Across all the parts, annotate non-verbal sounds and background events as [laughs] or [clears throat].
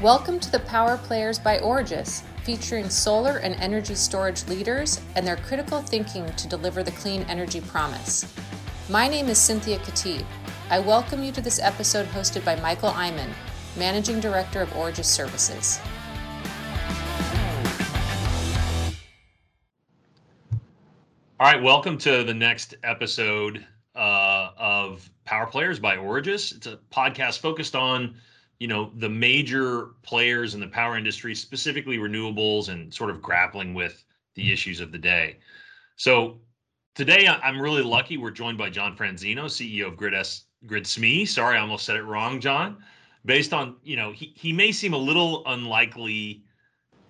Welcome to the Power Players by Origis, featuring solar and energy storage leaders and their critical thinking to deliver the clean energy promise. My name is Cynthia Khatib. I welcome you to this episode hosted by Michael Iman, Managing Director of Origis Services. All right, welcome to the next episode uh, of Power Players by Origis. It's a podcast focused on you know the major players in the power industry specifically renewables and sort of grappling with the mm-hmm. issues of the day. So today i'm really lucky we're joined by john franzino ceo of grid s grid sme sorry i almost said it wrong john. Based on you know he, he may seem a little unlikely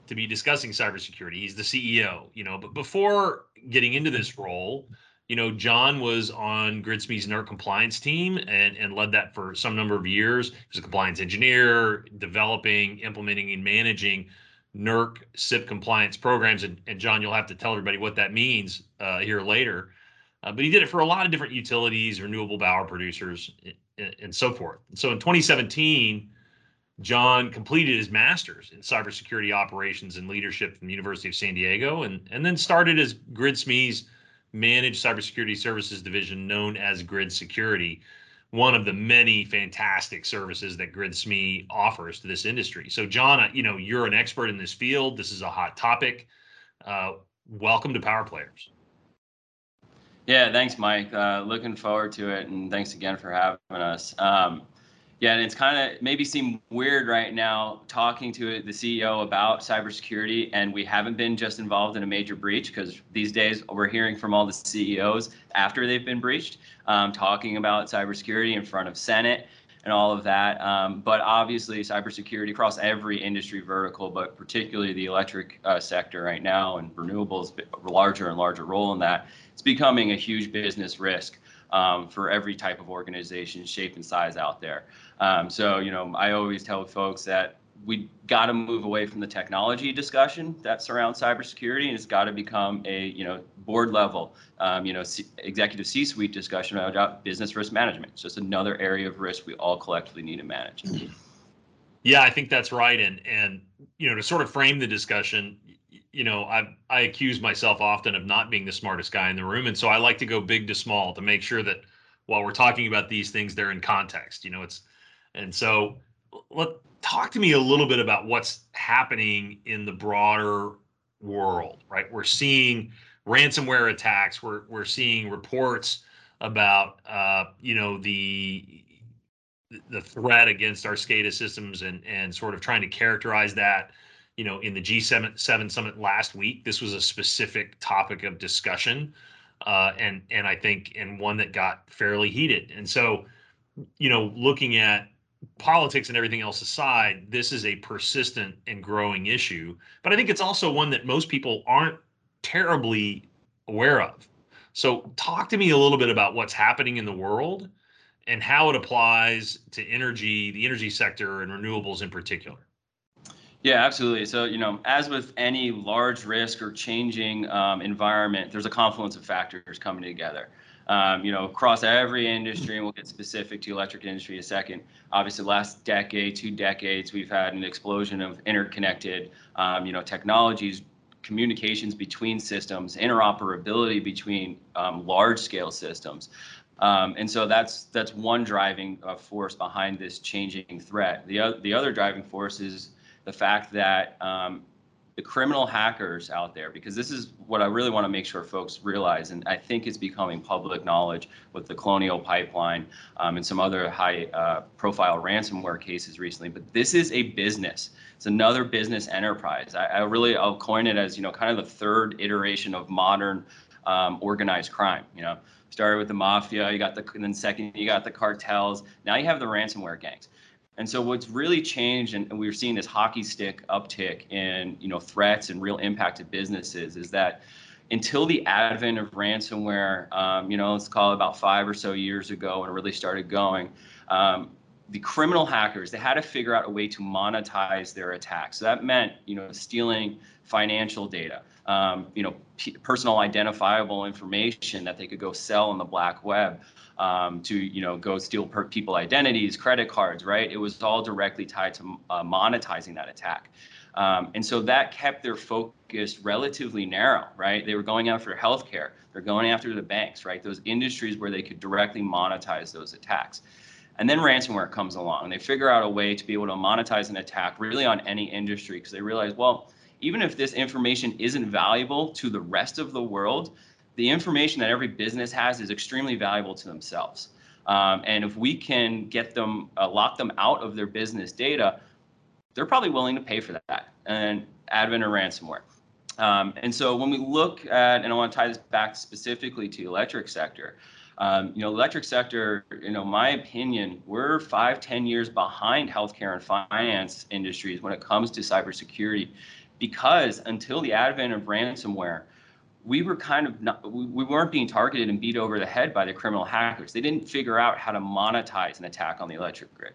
to be discussing cybersecurity. He's the ceo you know but before getting into this mm-hmm. role you know, John was on GridSme's NERC compliance team and, and led that for some number of years. He was a compliance engineer, developing, implementing, and managing NERC CIP compliance programs. And, and John, you'll have to tell everybody what that means uh, here later. Uh, but he did it for a lot of different utilities, renewable power producers, and, and so forth. So in 2017, John completed his master's in cybersecurity operations and leadership from the University of San Diego, and, and then started as GridSme's managed cybersecurity services division known as Grid Security, one of the many fantastic services that Grid SME offers to this industry. So, John, you know, you're an expert in this field. This is a hot topic. Uh, welcome to Power Players. Yeah, thanks, Mike. Uh, looking forward to it, and thanks again for having us. Um, yeah, and it's kind of maybe seem weird right now talking to the CEO about cybersecurity, and we haven't been just involved in a major breach because these days we're hearing from all the CEOs after they've been breached, um, talking about cybersecurity in front of Senate and all of that. Um, but obviously, cybersecurity across every industry vertical, but particularly the electric uh, sector right now, and renewables larger and larger role in that. It's becoming a huge business risk um, for every type of organization, shape, and size out there. Um, so, you know, I always tell folks that we got to move away from the technology discussion that surrounds cybersecurity, and it's got to become a you know board level, um, you know, C- executive C-suite discussion about business risk management. So it's just another area of risk we all collectively need to manage. Yeah, I think that's right, and and you know to sort of frame the discussion, you know, I I accuse myself often of not being the smartest guy in the room, and so I like to go big to small to make sure that while we're talking about these things, they're in context. You know, it's and so, let talk to me a little bit about what's happening in the broader world. Right, we're seeing ransomware attacks. We're we're seeing reports about uh, you know the the threat against our SCADA systems and and sort of trying to characterize that. You know, in the G7 seven summit last week, this was a specific topic of discussion, uh, and and I think and one that got fairly heated. And so, you know, looking at politics and everything else aside, this is a persistent and growing issue. But I think it's also one that most people aren't terribly aware of. So, talk to me a little bit about what's happening in the world and how it applies to energy, the energy sector, and renewables in particular. Yeah, absolutely. So, you know, as with any large risk or changing um, environment, there's a confluence of factors coming together um, you know, across every industry, and we'll get specific to electric industry in a second. Obviously, last decade, two decades, we've had an explosion of interconnected, um, you know, technologies, communications between systems, interoperability between um, large-scale systems. Um, and so that's that's one driving uh, force behind this changing threat. The, o- the other driving force is the fact that um, the criminal hackers out there because this is what I really want to make sure folks realize, and I think it's becoming public knowledge with the Colonial Pipeline um, and some other high-profile uh, ransomware cases recently. But this is a business; it's another business enterprise. I, I, really I'll coin it as you know kind of the third iteration of modern um, organized crime. You know, started with the mafia, you got the, and then second you got the cartels. Now you have the ransomware gangs. And so what's really changed, and, and we're seeing this hockey stick uptick in you know threats and real impact to businesses, is that until the advent of ransomware, um, you know, let's call it about five or so years ago when it really started going, um, the criminal hackers they had to figure out a way to monetize their attacks. So that meant you know stealing financial data, um, you know personal identifiable information that they could go sell on the black web. Um, to you know go steal per- people identities, credit cards, right? It was all directly tied to uh, monetizing that attack. Um, and so that kept their focus relatively narrow, right? They were going after healthcare, they're going after the banks, right? Those industries where they could directly monetize those attacks. And then ransomware comes along and they figure out a way to be able to monetize an attack really on any industry because they realize, well, even if this information isn't valuable to the rest of the world, the information that every business has is extremely valuable to themselves. Um, and if we can get them, uh, lock them out of their business data, they're probably willing to pay for that. And advent or ransomware. Um, and so when we look at, and I want to tie this back specifically to the electric sector, um, you know, electric sector, you know, my opinion, we're five, ten years behind healthcare and finance industries when it comes to cybersecurity, because until the advent of ransomware, we were kind of not, we, we weren't being targeted and beat over the head by the criminal hackers. They didn't figure out how to monetize an attack on the electric grid.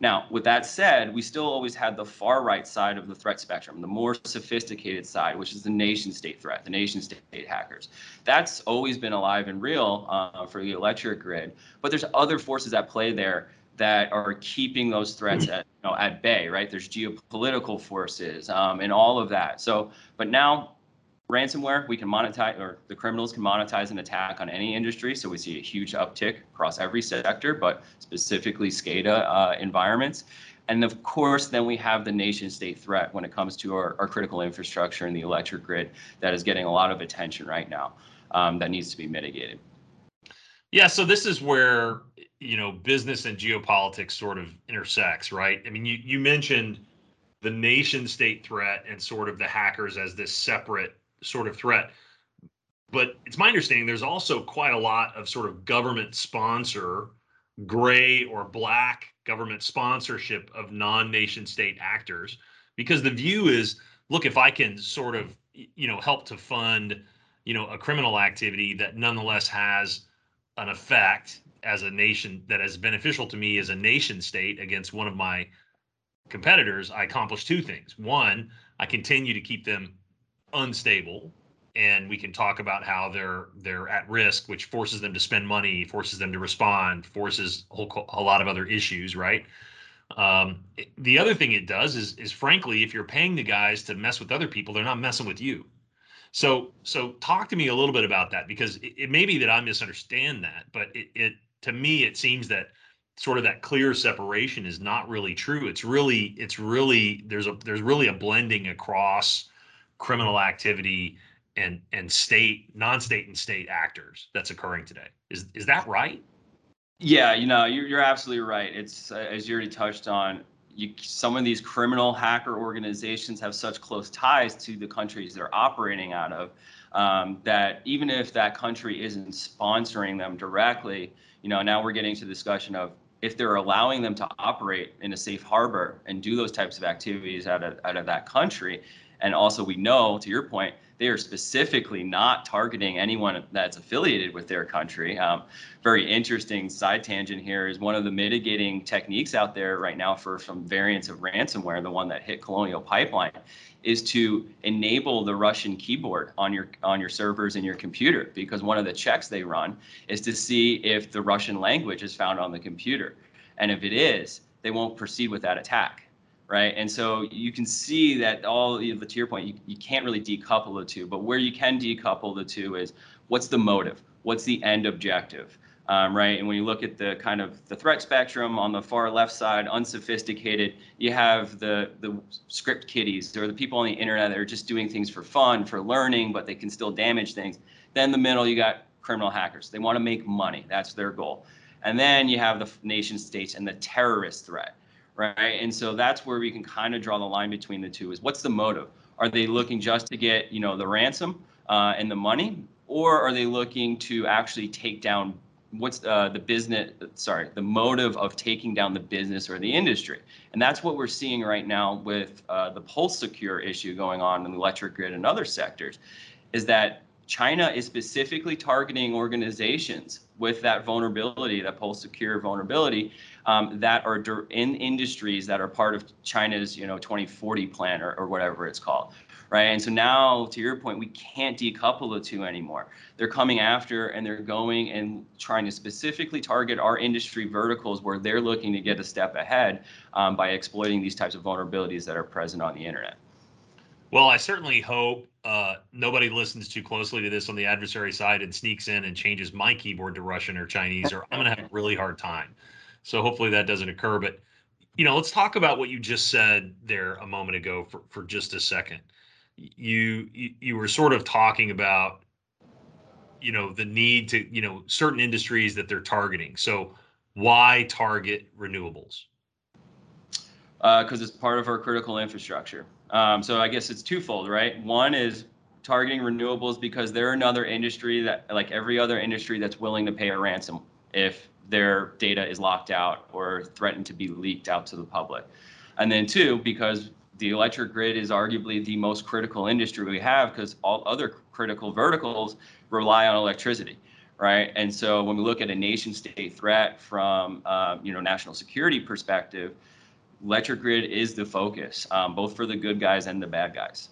Now, with that said, we still always had the far right side of the threat spectrum, the more sophisticated side, which is the nation state threat, the nation state hackers. That's always been alive and real uh, for the electric grid. But there's other forces at play there that are keeping those threats at, you know, at bay, right? There's geopolitical forces um, and all of that. So, but now ransomware, we can monetize, or the criminals can monetize an attack on any industry. So we see a huge uptick across every sector, but specifically SCADA uh, environments. And of course, then we have the nation state threat when it comes to our, our critical infrastructure and the electric grid that is getting a lot of attention right now um, that needs to be mitigated. Yeah, so this is where you know business and geopolitics sort of intersects, right? I mean, you you mentioned the nation state threat and sort of the hackers as this separate sort of threat. But it's my understanding there's also quite a lot of sort of government sponsor, gray or black government sponsorship of non nation state actors, because the view is look, if I can sort of, you know, help to fund, you know, a criminal activity that nonetheless has an effect as a nation that is beneficial to me as a nation state against one of my competitors, I accomplish two things. One, I continue to keep them unstable and we can talk about how they're they're at risk which forces them to spend money forces them to respond forces a, whole, a lot of other issues right um, the other thing it does is is frankly if you're paying the guys to mess with other people they're not messing with you so so talk to me a little bit about that because it, it may be that i misunderstand that but it, it to me it seems that sort of that clear separation is not really true. It's really it's really there's a there's really a blending across criminal activity and and state non-state and state actors that's occurring today. Is is that right? Yeah you know you're, you're absolutely right. It's uh, as you already touched on you, some of these criminal hacker organizations have such close ties to the countries they're operating out of um, that even if that country isn't sponsoring them directly you know now we're getting to the discussion of if they're allowing them to operate in a safe harbor and do those types of activities out of, out of that country. And also, we know, to your point, they are specifically not targeting anyone that's affiliated with their country. Um, very interesting side tangent here is one of the mitigating techniques out there right now for some variants of ransomware, the one that hit Colonial Pipeline, is to enable the Russian keyboard on your on your servers and your computer because one of the checks they run is to see if the Russian language is found on the computer, and if it is, they won't proceed with that attack right? And so you can see that all know, to your point, you, you can't really decouple the two, but where you can decouple the two is what's the motive? What's the end objective? Um, right? And when you look at the kind of the threat spectrum on the far left side, unsophisticated, you have the the script kiddies or the people on the internet that are just doing things for fun, for learning, but they can still damage things. Then the middle, you got criminal hackers. They want to make money. That's their goal. And then you have the nation states and the terrorist threat right? And so that's where we can kind of draw the line between the two is what's the motive? Are they looking just to get, you know, the ransom uh, and the money, or are they looking to actually take down what's uh, the business, sorry, the motive of taking down the business or the industry? And that's what we're seeing right now with uh, the Pulse Secure issue going on in the electric grid and other sectors, is that China is specifically targeting organizations with that vulnerability, that pulse secure vulnerability, um, that are in industries that are part of China's, you know, 2040 plan or, or whatever it's called, right? And so now, to your point, we can't decouple the two anymore. They're coming after and they're going and trying to specifically target our industry verticals where they're looking to get a step ahead um, by exploiting these types of vulnerabilities that are present on the internet. Well, I certainly hope uh, nobody listens too closely to this on the adversary side and sneaks in and changes my keyboard to Russian or Chinese, or I'm going to have a really hard time. So hopefully that doesn't occur. But you know, let's talk about what you just said there a moment ago for for just a second. You you, you were sort of talking about you know the need to you know certain industries that they're targeting. So why target renewables? Because uh, it's part of our critical infrastructure. Um, so I guess it's twofold, right? One is targeting renewables because they're another industry that, like every other industry, that's willing to pay a ransom if their data is locked out or threatened to be leaked out to the public. And then two, because the electric grid is arguably the most critical industry we have because all other critical verticals rely on electricity right and so when we look at a nation state threat from um, you know national security perspective electric grid is the focus, um, both for the good guys and the bad guys.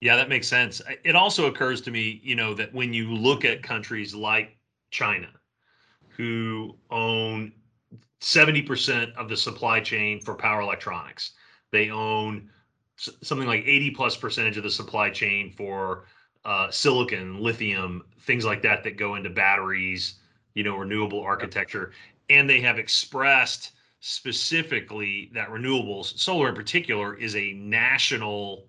Yeah, that makes sense. It also occurs to me, you know, that when you look at countries like China, who own 70% of the supply chain for power electronics, they own something like 80 plus percentage of the supply chain for uh, silicon, lithium, things like that that go into batteries, you know, renewable architecture. And they have expressed specifically that renewables, solar in particular, is a national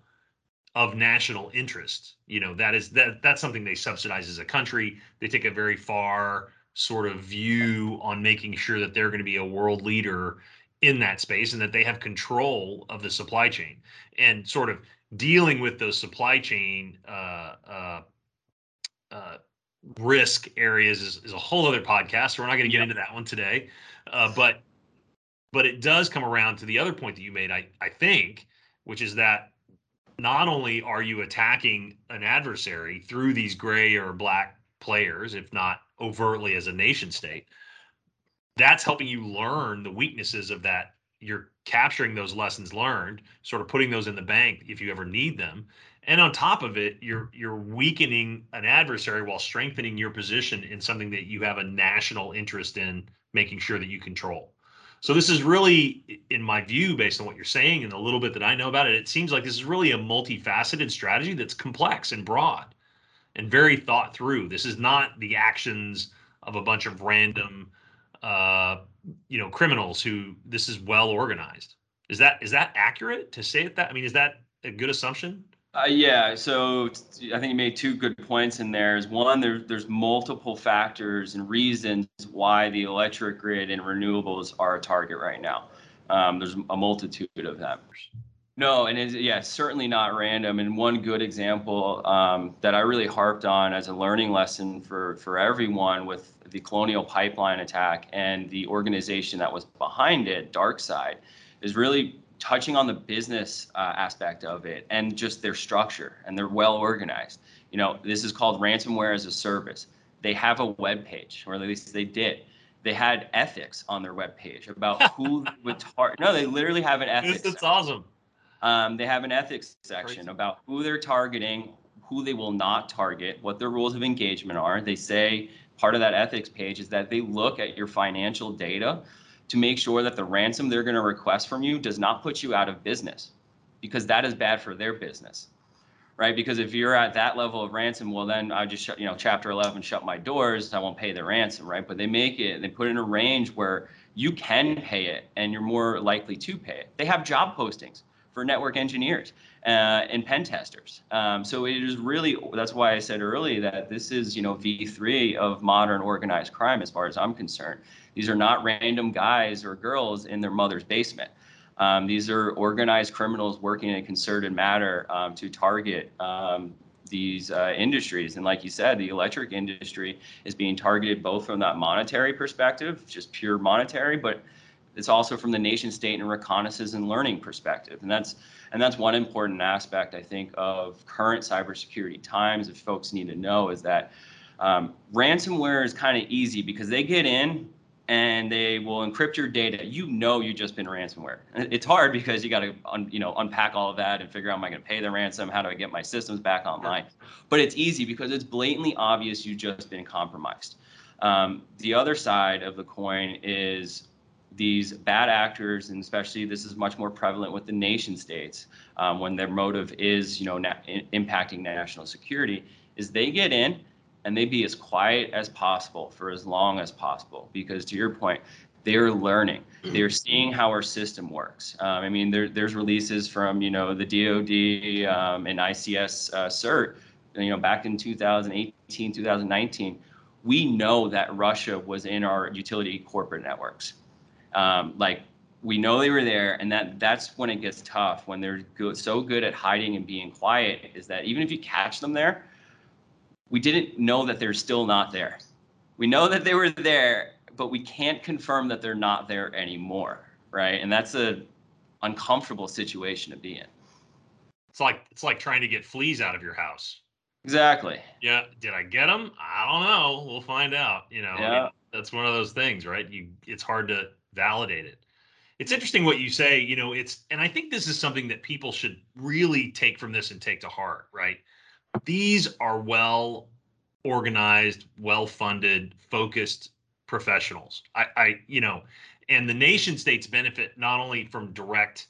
of national interest. You know, that is that that's something they subsidize as a country. They take a very far sort of view on making sure that they're going to be a world leader in that space and that they have control of the supply chain and sort of dealing with those supply chain uh, uh, uh, risk areas is, is, a whole other podcast. So we're not going to get yep. into that one today. Uh, but but it does come around to the other point that you made, I, I think, which is that not only are you attacking an adversary through these gray or black players, if not overtly as a nation state, that's helping you learn the weaknesses of that. You're capturing those lessons learned, sort of putting those in the bank if you ever need them. And on top of it, you're you're weakening an adversary while strengthening your position in something that you have a national interest in making sure that you control. So this is really, in my view, based on what you're saying and a little bit that I know about it, it seems like this is really a multifaceted strategy that's complex and broad and very thought through. This is not the actions of a bunch of random, uh, you know, criminals who. This is well organized. Is that is that accurate to say it that? I mean, is that a good assumption? Uh, yeah, so I think you made two good points in there. Is one, there, there's multiple factors and reasons why the electric grid and renewables are a target right now. Um, there's a multitude of them. No, and it's, yeah, certainly not random. And one good example um, that I really harped on as a learning lesson for for everyone with the Colonial Pipeline attack and the organization that was behind it, DarkSide, is really touching on the business uh, aspect of it and just their structure and they're well organized. You know, this is called ransomware as a service. They have a web page, or at least they did. They had ethics on their web page about [laughs] who would target. No, they literally have an ethics. It's awesome. Um, they have an ethics section Crazy. about who they're targeting, who they will not target, what their rules of engagement are. They say part of that ethics page is that they look at your financial data to make sure that the ransom they're going to request from you does not put you out of business because that is bad for their business right because if you're at that level of ransom well then i just shut you know chapter 11 shut my doors i won't pay the ransom right but they make it they put in a range where you can pay it and you're more likely to pay it they have job postings for network engineers uh, and pen testers. Um, so it is really that's why I said earlier that this is you know V3 of modern organized crime as far as I'm concerned. These are not random guys or girls in their mother's basement. Um, these are organized criminals working in a concerted manner um, to target um, these uh, industries. And like you said, the electric industry is being targeted both from that monetary perspective, just pure monetary, but it's also from the nation state and reconnaissance and learning perspective. And that's and that's one important aspect I think of current cybersecurity times that folks need to know is that um, ransomware is kind of easy because they get in and they will encrypt your data. You know you've just been ransomware. It's hard because you got to you know unpack all of that and figure out am I going to pay the ransom? How do I get my systems back online? But it's easy because it's blatantly obvious you've just been compromised. Um, the other side of the coin is these bad actors, and especially this is much more prevalent with the nation states um, when their motive is, you know, na- impacting national security, is they get in and they be as quiet as possible for as long as possible. Because to your point they're learning. They're seeing how our system works. Um, i mean there, there's releases from you know the dod um, and ics uh, cert you know back in 2018 2019 we know that russia was in our utility corporate networks um, like we know they were there and that that's when it gets tough when they're good, so good at hiding and being quiet is that even if you catch them there we didn't know that they're still not there. We know that they were there, but we can't confirm that they're not there anymore, right? And that's a uncomfortable situation to be in. It's like it's like trying to get fleas out of your house. Exactly. Yeah. Did I get them? I don't know. We'll find out. You know, yeah. I mean, that's one of those things, right? You it's hard to validate it. It's interesting what you say. You know, it's and I think this is something that people should really take from this and take to heart, right? these are well organized, well funded, focused professionals. I, I, you know, and the nation states benefit not only from direct,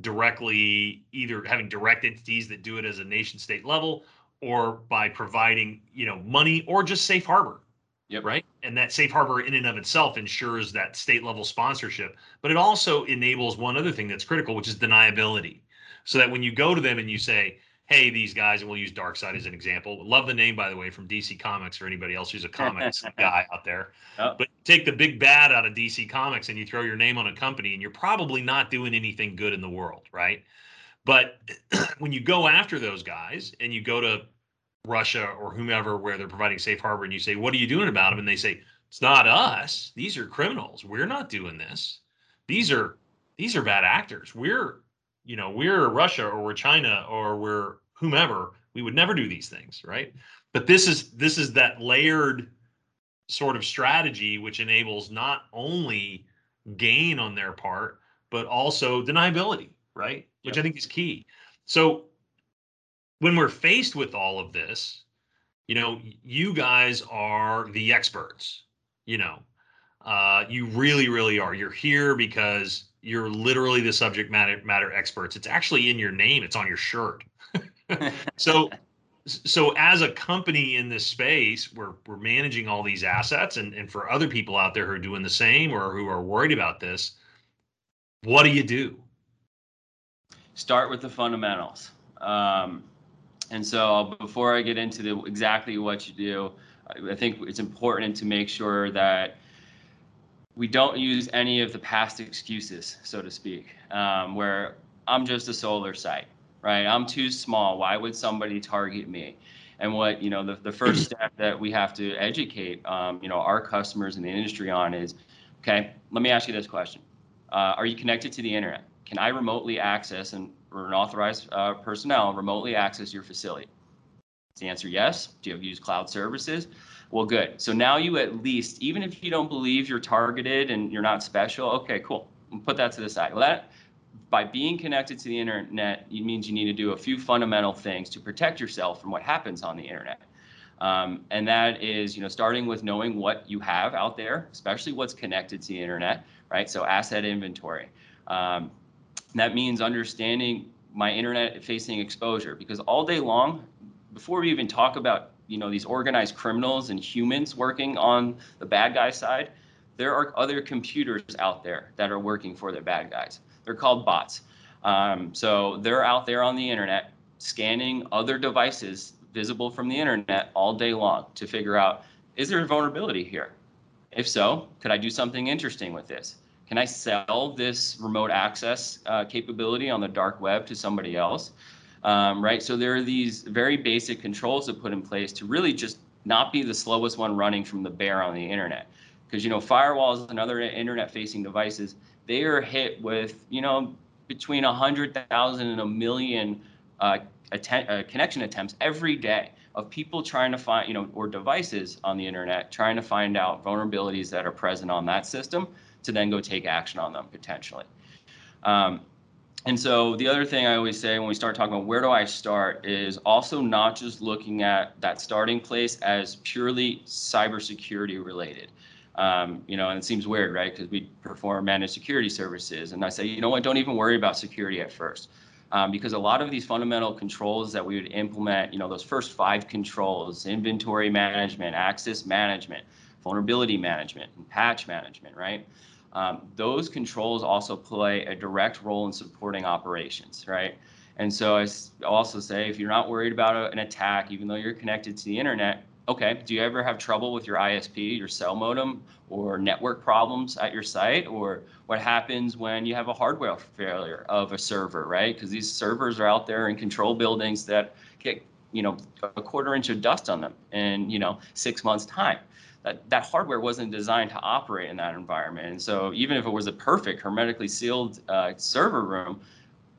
directly either having direct entities that do it as a nation state level or by providing, you know, money or just safe harbor. Yep. Right. And that safe harbor in and of itself ensures that state level sponsorship, but it also enables one other thing that's critical, which is deniability. So that when you go to them and you say, hey, these guys, and we'll use Darkseid as an example. Love the name, by the way, from DC Comics or anybody else who's a comics [laughs] guy out there. Oh. But take the big bad out of DC Comics and you throw your name on a company, and you're probably not doing anything good in the world, right? But [clears throat] when you go after those guys and you go to Russia or whomever where they're providing safe harbor and you say, what are you doing about them? And they say, it's not us. These are criminals. We're not doing this. These are these are bad actors. We're you know we're Russia or we're China or we're whomever, we would never do these things, right? But this is this is that layered sort of strategy which enables not only gain on their part but also deniability, right? Which yep. I think is key. So when we're faced with all of this, you know, you guys are the experts, you know. Uh, you really, really are. You're here because you're literally the subject matter matter experts. It's actually in your name. It's on your shirt. [laughs] so so as a company in this space, we're we're managing all these assets, and and for other people out there who are doing the same or who are worried about this, what do you do? Start with the fundamentals. Um, and so before I get into the exactly what you do, I think it's important to make sure that we don't use any of the past excuses, so to speak, um, where I'm just a solar site, right? I'm too small. Why would somebody target me? And what you know, the, the first [clears throat] step that we have to educate, um, you know, our customers in the industry on is, okay, let me ask you this question: uh, Are you connected to the internet? Can I remotely access and an authorized uh, personnel remotely access your facility? Is the answer yes? Do you have used cloud services? Well, good. So now you at least, even if you don't believe you're targeted and you're not special, okay, cool. Put that to the side. Well, that by being connected to the internet, it means you need to do a few fundamental things to protect yourself from what happens on the internet. Um, and that is, you know, starting with knowing what you have out there, especially what's connected to the internet, right? So asset inventory. Um, that means understanding my internet-facing exposure because all day long, before we even talk about you know these organized criminals and humans working on the bad guy side there are other computers out there that are working for the bad guys. They're called bots. Um, so they're out there on the internet scanning other devices visible from the internet all day long to figure out is there a vulnerability here? If so could i do something interesting with this can i sell this remote access uh, capability on the dark web to somebody else um, right? So there are these very basic controls to put in place to really just not be the slowest one running from the bear on the internet. Because you know firewalls and other internet-facing devices they are hit with you know between a hundred thousand and a million uh, atten- uh, connection attempts every day of people trying to find you know or devices on the internet trying to find out vulnerabilities that are present on that system to then go take action on them potentially. Um, and so the other thing I always say when we start talking about where do I start is also not just looking at that starting place as purely cybersecurity related. Um, you know, and it seems weird, right? Because we perform managed security services, and I say, you know what? Don't even worry about security at first, um, because a lot of these fundamental controls that we would implement, you know, those first five controls: inventory management, access management, vulnerability management, and patch management, right? Um, those controls also play a direct role in supporting operations, right? And so I also say if you're not worried about a, an attack, even though you're connected to the internet, okay, do you ever have trouble with your ISP, your cell modem, or network problems at your site? Or what happens when you have a hardware failure of a server, right? Because these servers are out there in control buildings that get, you know, a quarter inch of dust on them in, you know, six months' time that, that hardware wasn't designed to operate in that environment. And so even if it was a perfect hermetically sealed uh, server room,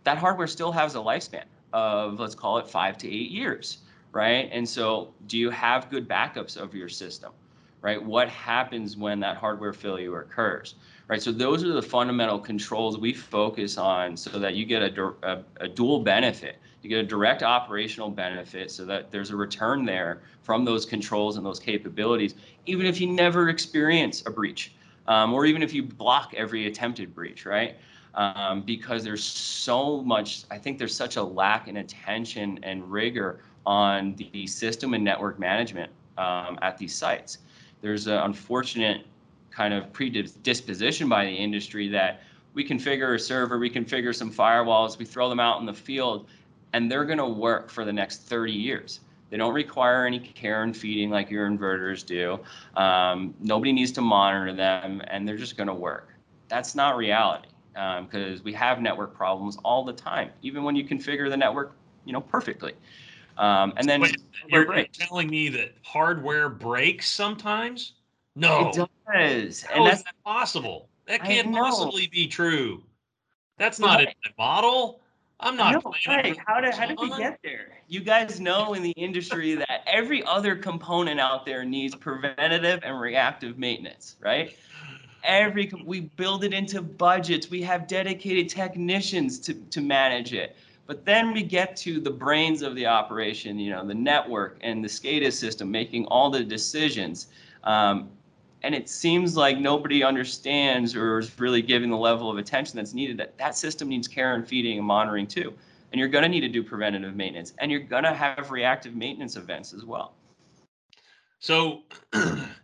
that hardware still has a lifespan of let's call it five to eight years, right? And so do you have good backups of your system, right? What happens when that hardware failure occurs, right? So those are the fundamental controls we focus on so that you get a, a, a dual benefit you get a direct operational benefit so that there's a return there from those controls and those capabilities, even if you never experience a breach, um, or even if you block every attempted breach, right? Um, because there's so much, I think there's such a lack in attention and rigor on the system and network management um, at these sites. There's an unfortunate kind of predisposition by the industry that we configure a server, we configure some firewalls, we throw them out in the field, and they're going to work for the next 30 years. They don't require any care and feeding like your inverters do. Um, nobody needs to monitor them, and they're just going to work. That's not reality because um, we have network problems all the time, even when you configure the network, you know, perfectly. Um, and then Wait, you're telling me that hardware breaks sometimes? No, it does, How and that's possible. That can't possibly be true. That's not a model. I'm not. No, right. How did how did we get there? You guys know in the industry that every other component out there needs preventative and reactive maintenance, right? Every we build it into budgets. We have dedicated technicians to to manage it. But then we get to the brains of the operation, you know, the network and the SCADA system making all the decisions. Um, and it seems like nobody understands or is really giving the level of attention that's needed that that system needs care and feeding and monitoring too. And you're going to need to do preventative maintenance and you're going to have reactive maintenance events as well. So [clears throat]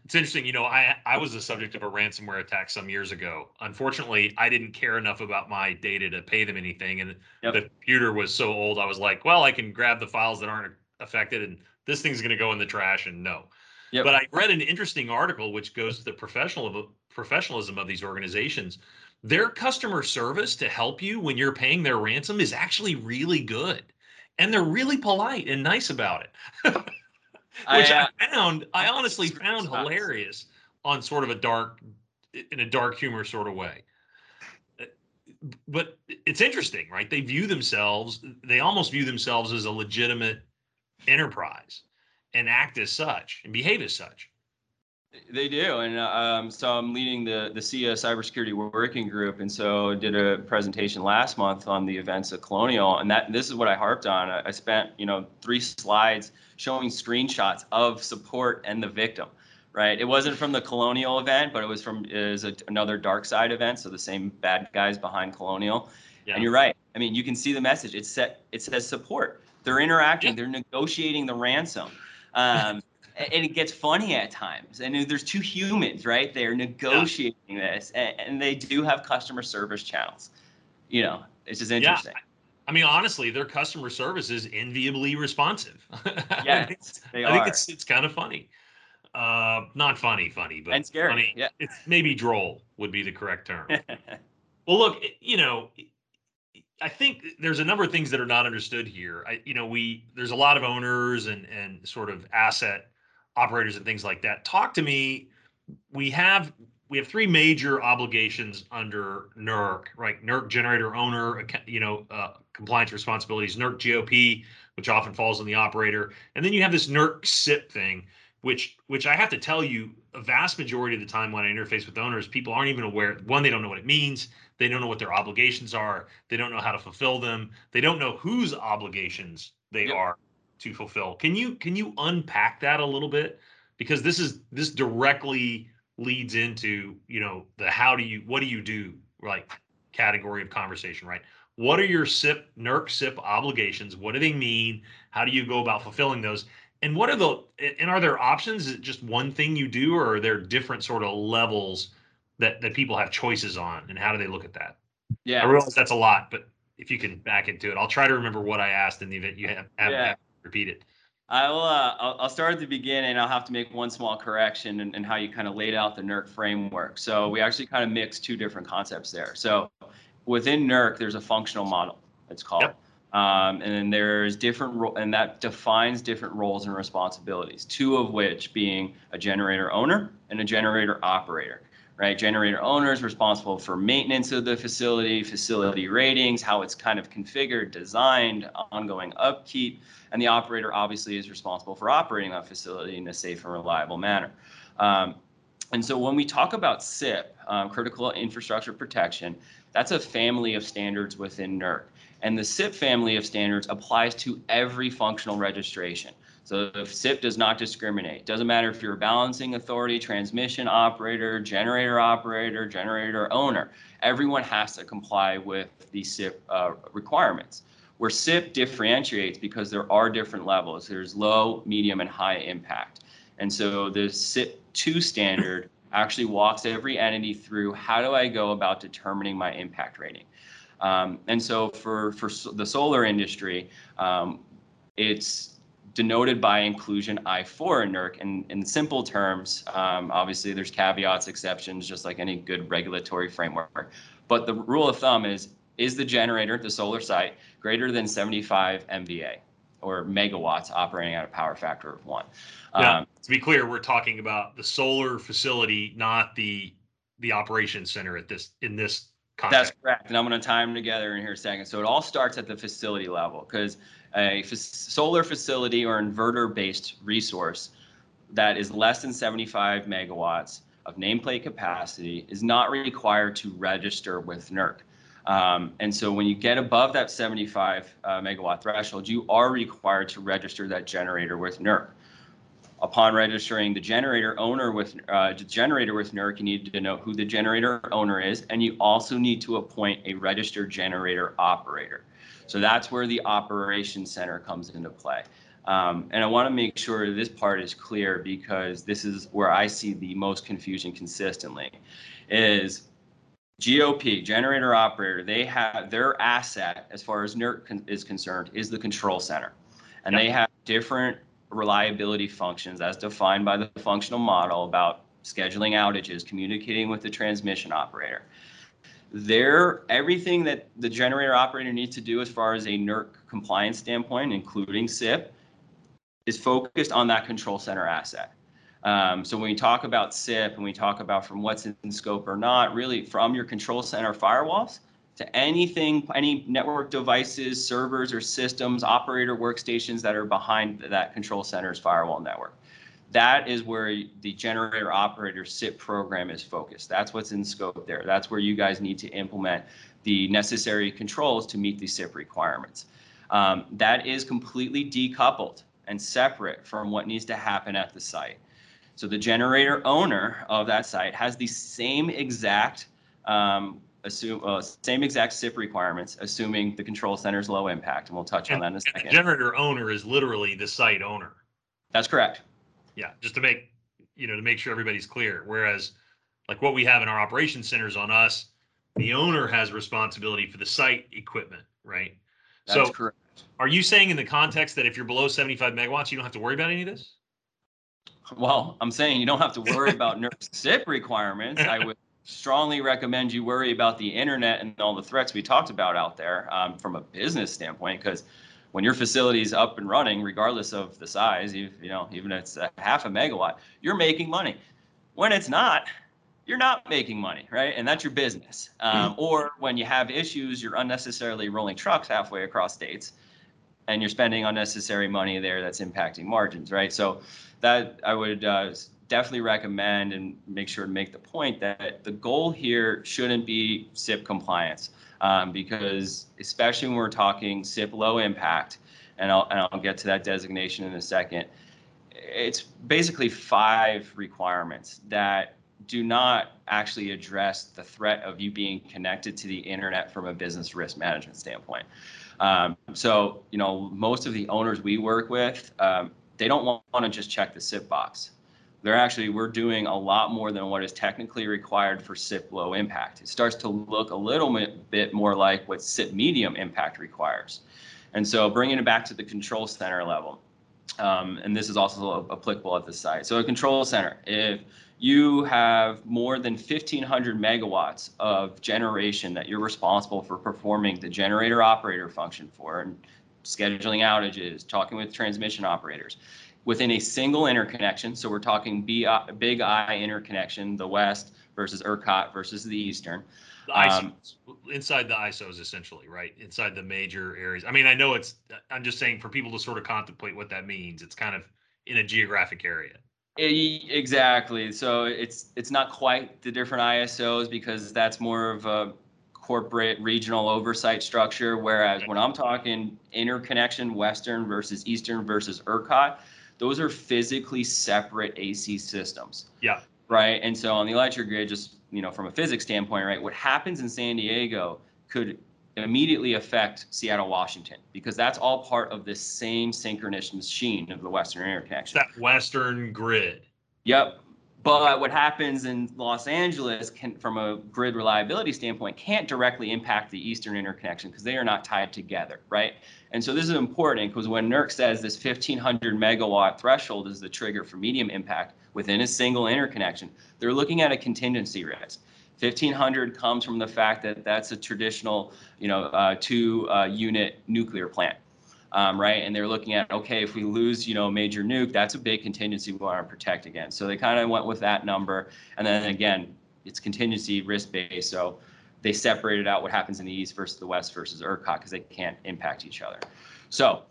it's interesting you know i i was the subject of a ransomware attack some years ago. Unfortunately i didn't care enough about my data to pay them anything and yep. the computer was so old i was like well i can grab the files that aren't affected and this thing's going to go in the trash and no Yep. But I read an interesting article which goes to the professional of, professionalism of these organizations. Their customer service to help you when you're paying their ransom is actually really good. And they're really polite and nice about it. [laughs] which I, uh, I, found I honestly found hilarious on sort of a dark in a dark humor sort of way. Uh, but it's interesting, right? They view themselves, they almost view themselves as a legitimate enterprise and act as such and behave as such. They do, and um, so I'm leading the the CIA cybersecurity working group, and so did a presentation last month on the events at Colonial, and that this is what I harped on. I, I spent you know three slides showing screenshots of support and the victim. Right, it wasn't from the Colonial event, but it was from is another dark side event. So the same bad guys behind Colonial, yeah. and you're right. I mean, you can see the message. It set it says support. They're interacting. Yeah. They're negotiating the ransom um, and it gets funny at times. And there's two humans, right? They're negotiating yeah. this, and, and, they do have customer service channels. You know, it's just interesting. Yeah. I mean, honestly, their customer service is enviably responsive. [laughs] Yeah, they I are. think it's it's kind of funny. Uh, not funny, funny, but and scary. Funny. Yeah, it's maybe droll would be the correct term. [laughs] well, look, you know, I think there's a number of things that are not understood here. I, you know, we there's a lot of owners and and sort of asset operators and things like that. Talk to me. We have we have three major obligations under NERC, right? NERC generator owner, you know, uh, compliance responsibilities, NERC GOP, which often falls on the operator, and then you have this NERC CIP thing, which which I have to tell you, a vast majority of the time when I interface with owners, people aren't even aware. One, they don't know what it means. They don't know what their obligations are. They don't know how to fulfill them. They don't know whose obligations they yep. are to fulfill. Can you can you unpack that a little bit? Because this is this directly leads into you know the how do you what do you do like category of conversation, right? What are your CIP NERC CIP obligations? What do they mean? How do you go about fulfilling those? And what are the and are there options? Is it just one thing you do, or are there different sort of levels that that people have choices on? And how do they look at that? Yeah, I realize that's a lot, but if you can back into it, I'll try to remember what I asked in the event you have, have, yeah. have repeat it. I will. Uh, I'll, I'll, start at the beginning. I'll have to make one small correction and in, in how you kind of laid out the NERC framework. So we actually kind of mix two different concepts there. So within NERC, there's a functional model. It's called. Yep. Um, and then there's different ro- and that defines different roles and responsibilities. Two of which being a generator owner and a generator operator right? Generator owners responsible for maintenance of the facility, facility ratings, how it's kind of configured, designed, ongoing upkeep, and the operator obviously is responsible for operating that facility in a safe and reliable manner. Um, and so when we talk about CIP, um, critical infrastructure protection, that's a family of standards within NERC. And the CIP family of standards applies to every functional registration. So if CIP does not discriminate, doesn't matter if you're a balancing authority, transmission operator, generator operator, generator owner, everyone has to comply with the CIP uh, requirements. Where CIP differentiates because there are different levels. There's low, medium, and high impact. And so the CIP 2 standard actually walks every entity through how do I go about determining my impact rating. Um, and so for, for the solar industry, um, it's denoted by inclusion I4 in NERC. And in simple terms, um, obviously there's caveats, exceptions, just like any good regulatory framework. But the rule of thumb is, is the generator, at the solar site, greater than 75 MVA or megawatts operating at a power factor of one? Yeah, um, to be clear, we're talking about the solar facility, not the the operations center at this in this context. That's correct. And I'm going to tie them together in here a second. So it all starts at the facility level because a solar facility or inverter based resource that is less than 75 megawatts of nameplate capacity is not required to register with NERC. Um, and so when you get above that 75 uh, megawatt threshold, you are required to register that generator with NERC. Upon registering the generator owner with uh, generator with NERC, you need to know who the generator owner is, and you also need to appoint a registered generator operator. So that's where the operations center comes into play. Um, and I want to make sure this part is clear because this is where I see the most confusion consistently is GOP, generator operator, they have their asset as far as NERC is concerned is the control center. And yep. they have different reliability functions as defined by the functional model about scheduling outages, communicating with the transmission operator there everything that the generator operator needs to do as far as a NERC compliance standpoint, including CIP, is focused on that control center asset. Um, so when we talk about CIP and we talk about from what's in scope or not, really from your control center firewalls to anything, any network devices, servers or systems, operator workstations that are behind that control center's firewall network that is where the generator operator CIP program is focused. That's what's in scope there. That's where you guys need to implement the necessary controls to meet the CIP requirements. Um, that is completely decoupled and separate from what needs to happen at the site. So the generator owner of that site has the same exact um, assume uh, same exact CIP requirements, assuming the control center is low impact, and we'll touch and, on that in a second. the generator owner is literally the site owner. That's correct. Yeah, just to make you know to make sure everybody's clear. Whereas, like what we have in our operation centers on us, the owner has responsibility for the site equipment, right? That's so, correct. Are you saying in the context that if you're below 75 megawatts, you don't have to worry about any of this? Well, I'm saying you don't have to worry about [laughs] NERC CIP requirements. I would strongly recommend you worry about the internet and all the threats we talked about out there um, from a business standpoint, because when your facility is up and running, regardless of the size, you, you know, even if it's a half a megawatt, you're making money. When it's not, you're not making money, right? And that's your business. Um, or when you have issues, you're unnecessarily rolling trucks halfway across states and you're spending unnecessary money there that's impacting margins, right? So that I would uh, definitely recommend and make sure to make the point that the goal here shouldn't be CIP compliance um, because especially when we're talking CIP low impact, and I'll, and I'll get to that designation in a second, it's basically five requirements that do not actually address the threat of you being connected to the internet from a business risk management standpoint. Um, so, you know, most of the owners we work with, um, they don't want, want to just check the CIP box. They're actually, we're doing a lot more than what is technically required for CIP low impact. It starts to look a little bit, more like what CIP medium impact requires. And so bringing it back to the control center level, um, and this is also applicable at the site. So a control center, if you have more than 1500 megawatts of generation that you're responsible for performing the generator operator function for and scheduling outages, talking with transmission operators within a single interconnection. So we're talking big I interconnection, the west versus ERCOT versus the eastern. The ISOs, um, inside the ISOs, essentially, right? Inside the major areas. I mean, I know it's. I'm just saying for people to sort of contemplate what that means. It's kind of in a geographic area. Exactly. So it's it's not quite the different ISOs because that's more of a corporate regional oversight structure. Whereas when I'm talking interconnection, Western versus Eastern versus ERCOT, those are physically separate AC systems. Yeah. Right. And so on the electric grid, just you know, from a physics standpoint, right, what happens in San Diego could immediately affect Seattle, Washington, because that's all part of the same synchronous machine of the Western interconnection. That Western grid. Yep. But what happens in Los Angeles can, from a grid reliability standpoint, can't directly impact the Eastern interconnection because they are not tied together, right? And so this is important because when NERC says this 1500 megawatt threshold is the trigger for medium impact within a single interconnection, they're looking at a contingency risk. 1500 comes from the fact that that's a traditional, you know, uh, two uh, unit nuclear plant, um, right? And they're looking at, okay, if we lose, you know, major nuke, that's a big contingency we want to protect against. So they kind of went with that number. And then again, it's contingency risk based. So they separated out what happens in the east versus the west versus ERCOT because they can't impact each other. So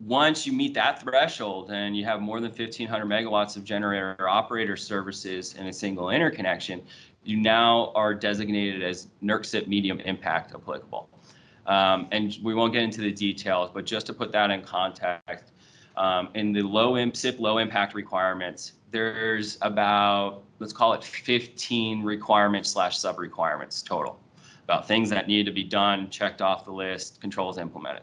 once you meet that threshold and you have more than 1500 megawatts of generator operator services in a single interconnection, you now are designated as NERC CIP medium impact applicable. Um, and we won't get into the details, but just to put that in context, um, in the low imp, CIP low impact requirements, there's about, let's call it 15 requirements slash sub requirements total about things that need to be done, checked off the list, controls implemented.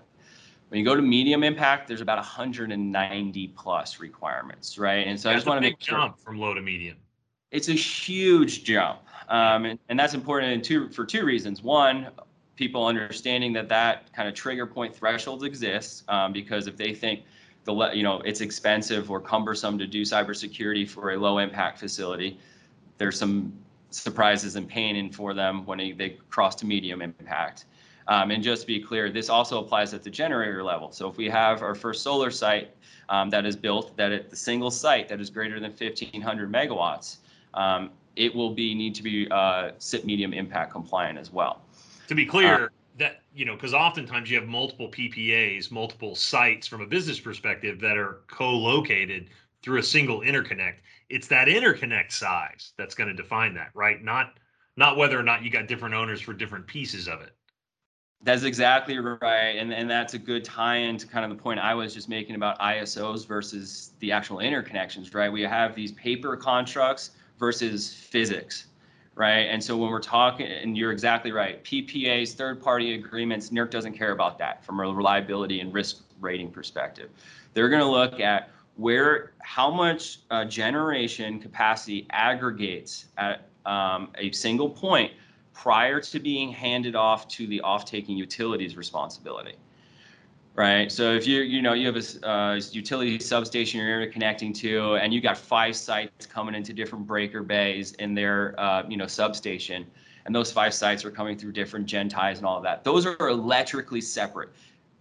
When you go to medium impact, there's about 190 plus requirements, right? And so that's I just want to make sure. jump from low to medium. It's a huge jump, um, and, and that's important in two, for two reasons. One, people understanding that that kind of trigger point thresholds exists um, because if they think the you know it's expensive or cumbersome to do cybersecurity for a low impact facility, there's some surprises and pain in for them when they, they cross to medium impact. Um, and just to be clear, this also applies at the generator level. So if we have our first solar site um, that is built, that at the single site that is greater than 1,500 megawatts, um, it will be need to be uh, CIP medium impact compliant as well. To be clear, uh, that you know, because oftentimes you have multiple PPAs, multiple sites from a business perspective that are co-located through a single interconnect. It's that interconnect size that's going to define that, right? Not not whether or not you got different owners for different pieces of it. That's exactly right. And, and that's a good tie in to kind of the point I was just making about ISOs versus the actual interconnections, right? We have these paper constructs versus physics, right? And so when we're talking, and you're exactly right, PPAs, third party agreements, NERC doesn't care about that from a reliability and risk rating perspective. They're going to look at where, how much uh, generation capacity aggregates at um, a single point prior to being handed off to the off-taking utilities responsibility right? So if you you know you have a uh, utility substation you're interconnecting to, and you got five sites coming into different breaker bays in their uh, you know substation, and those five sites are coming through different gen ties and all of that. Those are electrically separate.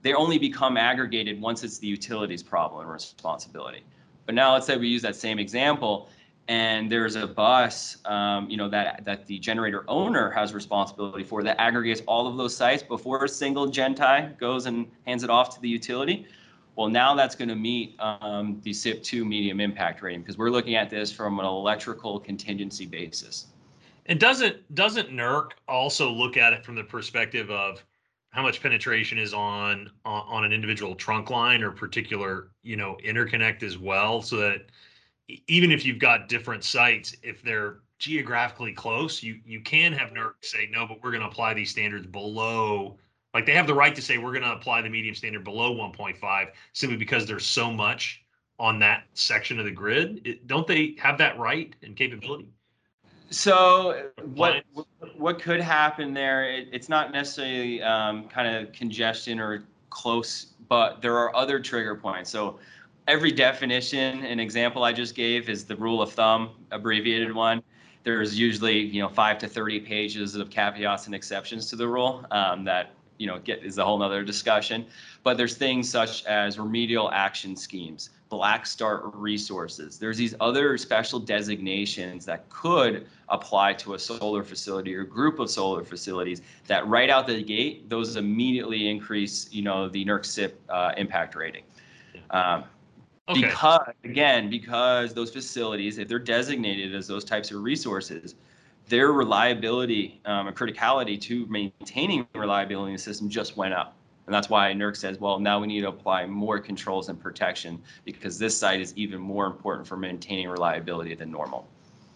They only become aggregated once it's the utilities problem and responsibility. But now let's say we use that same example, and there's a bus, um, you know, that that the generator owner has responsibility for that aggregates all of those sites before a single gentie goes and hands it off to the utility. Well, now that's going to meet um, the CIP2 medium impact rating because we're looking at this from an electrical contingency basis. And doesn't doesn't NERC also look at it from the perspective of how much penetration is on on an individual trunk line or particular you know interconnect as well, so that even if you've got different sites, if they're geographically close, you you can have NERC say no, but we're going to apply these standards below. Like they have the right to say we're going to apply the medium standard below 1.5 simply because there's so much on that section of the grid. It, don't they have that right and capability? So what what could happen there? It, it's not necessarily um, kind of congestion or close, but there are other trigger points. So every definition and example I just gave is the rule of thumb, abbreviated one. There's usually you know five to thirty pages of caveats and exceptions to the rule um, that you know get is a whole nother discussion. But there's things such as remedial action schemes, black start resources. There's these other special designations that could apply to a solar facility or group of solar facilities that right out the gate, those immediately increase, you know, the NERC CIP uh, impact rating. Um, Okay. Because again, because those facilities, if they're designated as those types of resources, their reliability um, and criticality to maintaining reliability in the system just went up. And that's why NERC says, well, now we need to apply more controls and protection because this site is even more important for maintaining reliability than normal.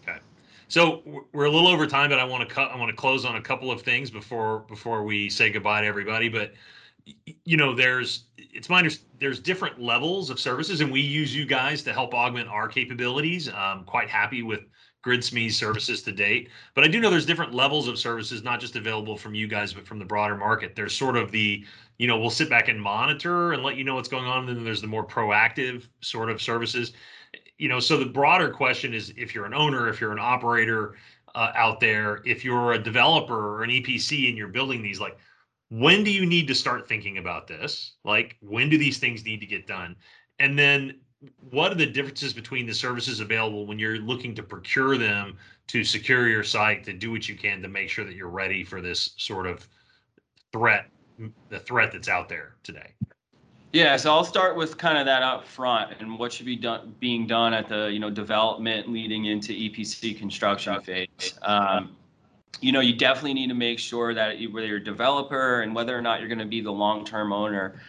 Okay. So we're a little over time, but I want to cut. I want to close on a couple of things before before we say goodbye to everybody. But you know, there's it's my there's different levels of services, and we use you guys to help augment our capabilities. I'm quite happy with Gridsme's services to date, but I do know there's different levels of services, not just available from you guys, but from the broader market. There's sort of the, you know, we'll sit back and monitor and let you know what's going on. And then there's the more proactive sort of services. You know, so the broader question is if you're an owner, if you're an operator uh, out there, if you're a developer or an EPC and you're building these, like when do you need to start thinking about this? Like, when do these things need to get done? And then what are the differences between the services available when you're looking to procure them to secure your site to do what you can to make sure that you're ready for this sort of threat the threat that's out there today yeah so i'll start with kind of that up front and what should be done being done at the you know development leading into epc construction phase um, you know, you definitely need to make sure that you, whether you're a developer and whether or not you're going to be the long-term owner,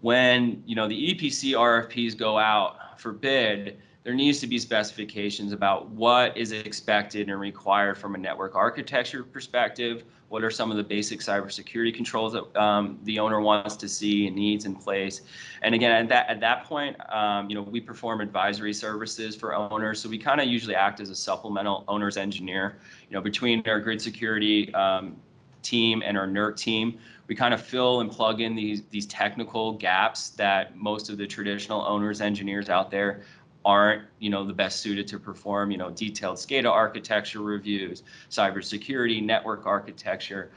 when you know the EPC RFPs go out for bid, there needs to be specifications about what is expected and required from a network architecture perspective. What are some of the basic cybersecurity controls that um, the owner wants to see and needs in place? And again, at that at that point, um, you know, we perform advisory services for owners, so we kind of usually act as a supplemental owner's engineer. You know, between our grid security um, team and our NERC team, we kind of fill and plug in these these technical gaps that most of the traditional owners engineers out there aren't you know the best suited to perform you know detailed SCADA architecture reviews, cybersecurity, network architecture.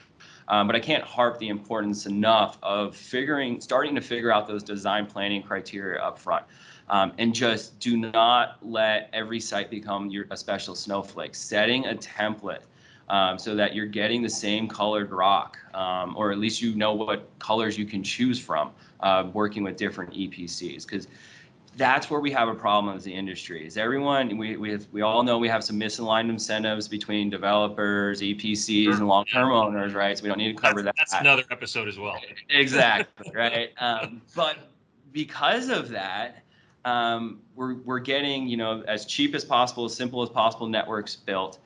Um, but I can't harp the importance enough of figuring, starting to figure out those design planning criteria up front. Um, and just do not let every site become your, a special snowflake. Setting a template um, so that you're getting the same colored rock, um, or at least you know what colors you can choose from uh, working with different EPCs. Because that's where we have a problem as the industry. Is everyone we we have, we all know we have some misaligned incentives between developers, EPCs, and long-term owners, right? So we don't need to cover that's, that. That's another episode as well. exactly right. [laughs] Um, but because of that, um, we're we're getting you know as cheap as possible, as simple as possible networks built.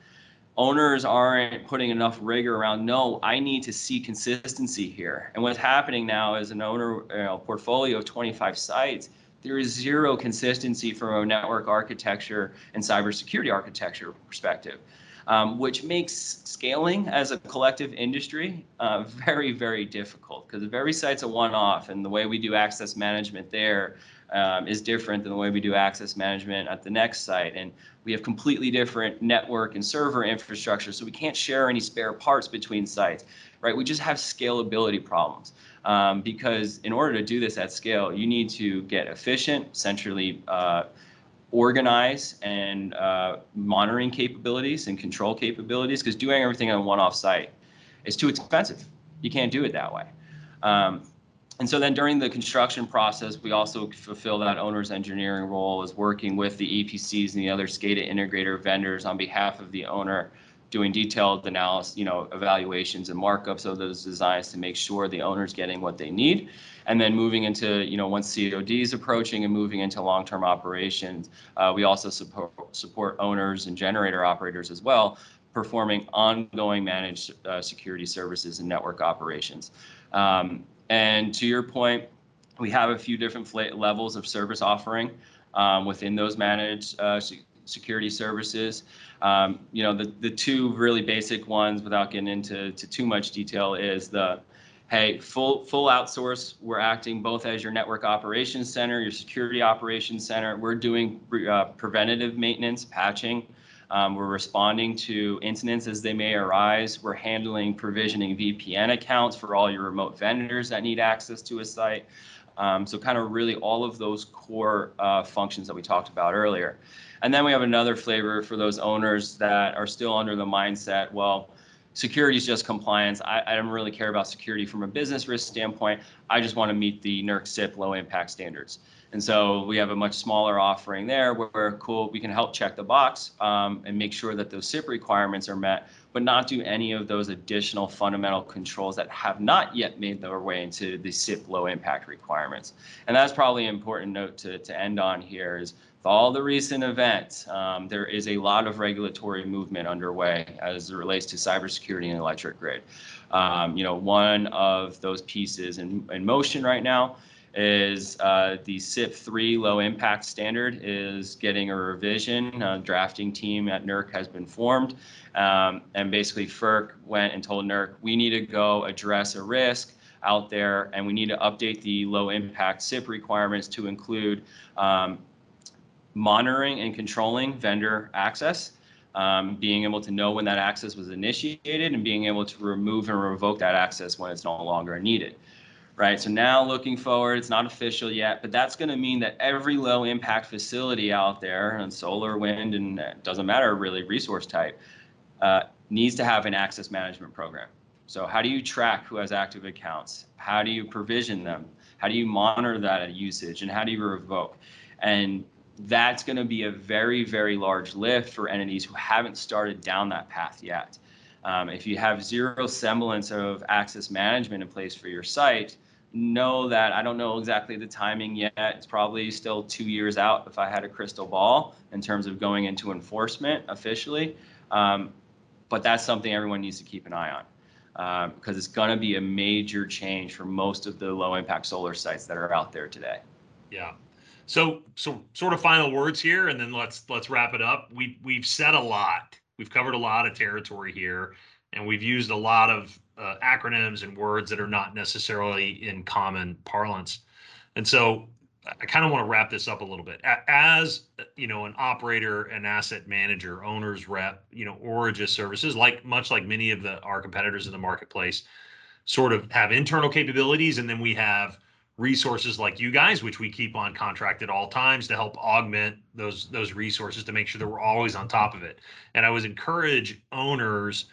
Owners aren't putting enough rigor around. No, I need to see consistency here. And what's happening now is an owner you know, portfolio of 25 sites there is zero consistency from a network architecture and cybersecurity architecture perspective, um, which makes scaling as a collective industry uh, very, very difficult because every site's a one-off and the way we do access management there um, is different than the way we do access management at the next site. And we have completely different network and server infrastructure, so we can't share any spare parts between sites, right? We just have scalability problems um, because in order to do this at scale, you need to get efficient, centrally uh, organize and uh, monitoring capabilities and control capabilities because doing everything on one off site is too expensive. You can't do it that way. Um, and so then during the construction process, we also fulfill that owner's engineering role as working with the EPCs and the other SCADA integrator vendors on behalf of the owner, doing detailed analysis, you know, evaluations and markups of those designs to make sure the owner's getting what they need. And then moving into, you know, once COD is approaching and moving into long-term operations, uh, we also support, support owners and generator operators as well, performing ongoing managed uh, security services and network operations. Um, and to your point, we have a few different levels of service offering um, within those managed uh, security services. Um, you know, the, the two really basic ones, without getting into to too much detail, is the hey, full full outsource. We're acting both as your network operations center, your security operations center. We're doing uh, preventative maintenance, patching. Um, we're responding to incidents as they may arise. We're handling provisioning VPN accounts for all your remote vendors that need access to a site. Um, so kind of really all of those core uh, functions that we talked about earlier. And then we have another flavor for those owners that are still under the mindset, well, security is just compliance. I, I, don't really care about security from a business risk standpoint. I just want to meet the NERC CIP low impact standards. And so we have a much smaller offering there where, cool, we can help check the box um, and make sure that those CIP requirements are met, but not do any of those additional fundamental controls that have not yet made their way into the CIP low impact requirements. And that's probably an important note to, to end on here is all the recent events, um, there is a lot of regulatory movement underway as it relates to cybersecurity and electric grid. Um, you know, one of those pieces in, in motion right now is uh, the CIP 3 low impact standard is getting a revision. A drafting team at NERC has been formed. Um, and basically FERC went and told NERC, we need to go address a risk out there and we need to update the low impact CIP requirements to include um, monitoring and controlling vendor access, um, being able to know when that access was initiated, and being able to remove and revoke that access when it's no longer needed. Right. So now looking forward, it's not official yet, but that's going to mean that every low impact facility out there, and solar, wind, and it doesn't matter really resource type, uh, needs to have an access management program. So how do you track who has active accounts? How do you provision them? How do you monitor that usage? And how do you revoke? And that's going to be a very, very large lift for entities who haven't started down that path yet. Um, if you have zero semblance of access management in place for your site, know that I don't know exactly the timing yet. It's probably still two years out if I had a crystal ball in terms of going into enforcement officially. Um, but that's something everyone needs to keep an eye on because um, it's going to be a major change for most of the low impact solar sites that are out there today. Yeah, so, so sort of final words here, and then let's let's wrap it up. We we've said a lot. We've covered a lot of territory here, and we've used a lot of uh, acronyms and words that are not necessarily in common parlance. And so, I kind of want to wrap this up a little bit. As you know, an operator, an asset manager, owner's rep, you know, Origis Services, like much like many of the our competitors in the marketplace, sort of have internal capabilities, and then we have resources like you guys, which we keep on contract at all times to help augment those those resources to make sure that we're always on top of it. And I would encourage owners,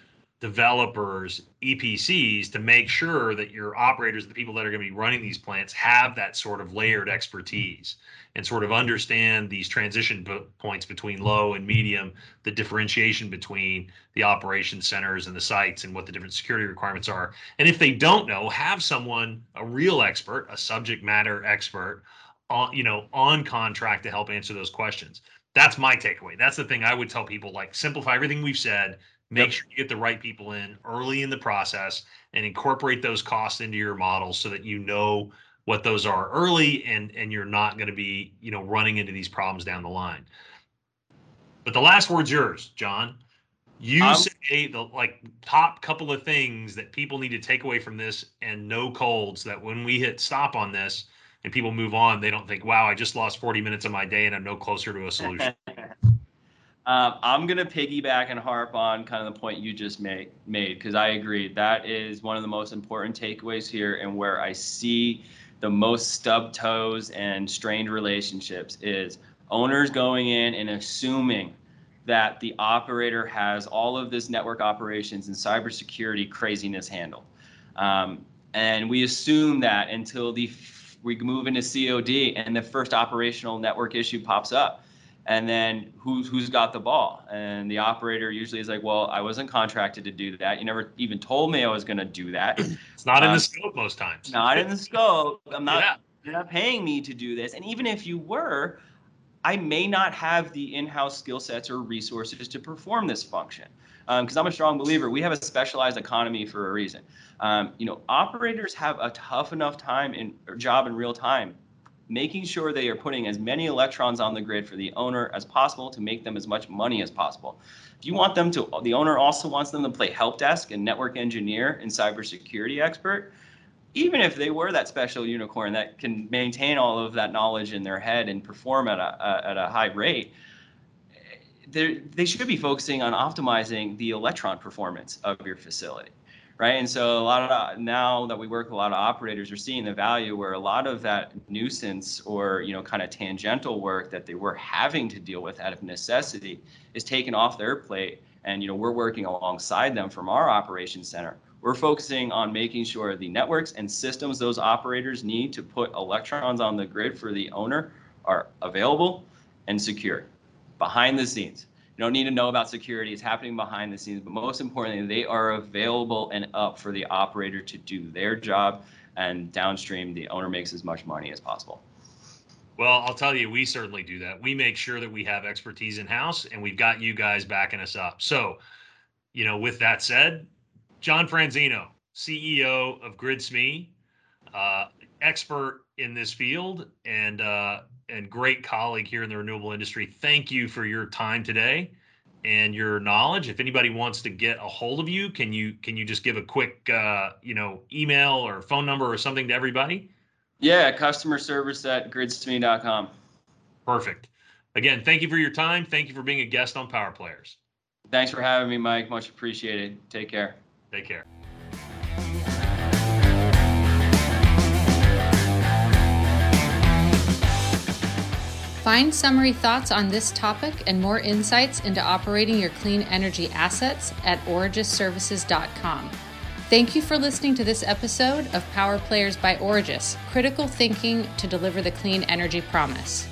developers, EPCs to make sure that your operators, the people that are going to be running these plants, have that sort of layered expertise and sort of understand these transition points between low and medium, the differentiation between the operation centers and the sites and what the different security requirements are. And if they don't know, have someone, a real expert, a subject matter expert, on, you know, on contract to help answer those questions. That's my takeaway. That's the thing I would tell people like simplify everything we've said, make yep. sure you get the right people in early in the process and incorporate those costs into your model so that you know what those are early and and you're not going to be you know running into these problems down the line. But the last word's yours john. You um, say the like top couple of things that people need to take away from this and no colds that when we hit stop on this and people move on they don't think wow i just lost 40 minutes of my day and i'm no closer to a solution [laughs] um, i'm going to piggyback and harp on kind of the point you just made made because i agree that is one of the most important takeaways here and where i see the most stub toes and strained relationships is owners going in and assuming that the operator has all of this network operations and cybersecurity craziness handled. Um, and we assume that until the we move into COD and the first operational network issue pops up. And then who's who's got the ball? And the operator usually is like, "Well, I wasn't contracted to do that. You never even told me I was going to do that." [clears throat] It's not um, in the um, scope most times. Not in the scope. I'm not. Yeah. You're not paying me to do this. And even if you were, I may not have the in-house skill sets or resources to perform this function. Because um, I'm a strong believer, we have a specialized economy for a reason. Um, you know, operators have a tough enough time in job in real time, making sure they are putting as many electrons on the grid for the owner as possible to make them as much money as possible. If you want them to, the owner also wants them to play help desk and network engineer and cybersecurity expert even if they were that special unicorn that can maintain all of that knowledge in their head and perform at a, at a high rate, eh, they should be focusing on optimizing the electron performance of your facility, right? And so a lot of now that we work a lot of operators are seeing the value where a lot of that nuisance or you know kind of tangential work that they were having to deal with out of necessity is taken off their plate, and you know we're working alongside them from our operations center we're focusing on making sure the networks and systems those operators need to put electrons on the grid for the owner are available and secure behind the scenes. You don't need to know about security, it's happening behind the scenes, but most importantly, they are available and up for the operator to do their job, and downstream, the owner makes as much money as possible. Well, I'll tell you, we certainly do that. We make sure that we have expertise in house and we've got you guys backing us up. So, you know, with that said, John Franzino, CEO of GridSme, uh, expert in this field and uh, and great colleague here in the renewable industry. Thank you for your time today and your knowledge. If anybody wants to get a hold of you, can you can you just give a quick uh, you know email or phone number or something to everybody? Yeah, customer service at gridsme.com. Perfect. Again, thank you for your time. Thank you for being a guest on Power Players. Thanks for having me, Mike. Much appreciated. Take care. Take care. Find summary thoughts on this topic and more insights into operating your clean energy assets at origisservices.com. Thank you for listening to this episode of Power Players by Origis Critical Thinking to Deliver the Clean Energy Promise.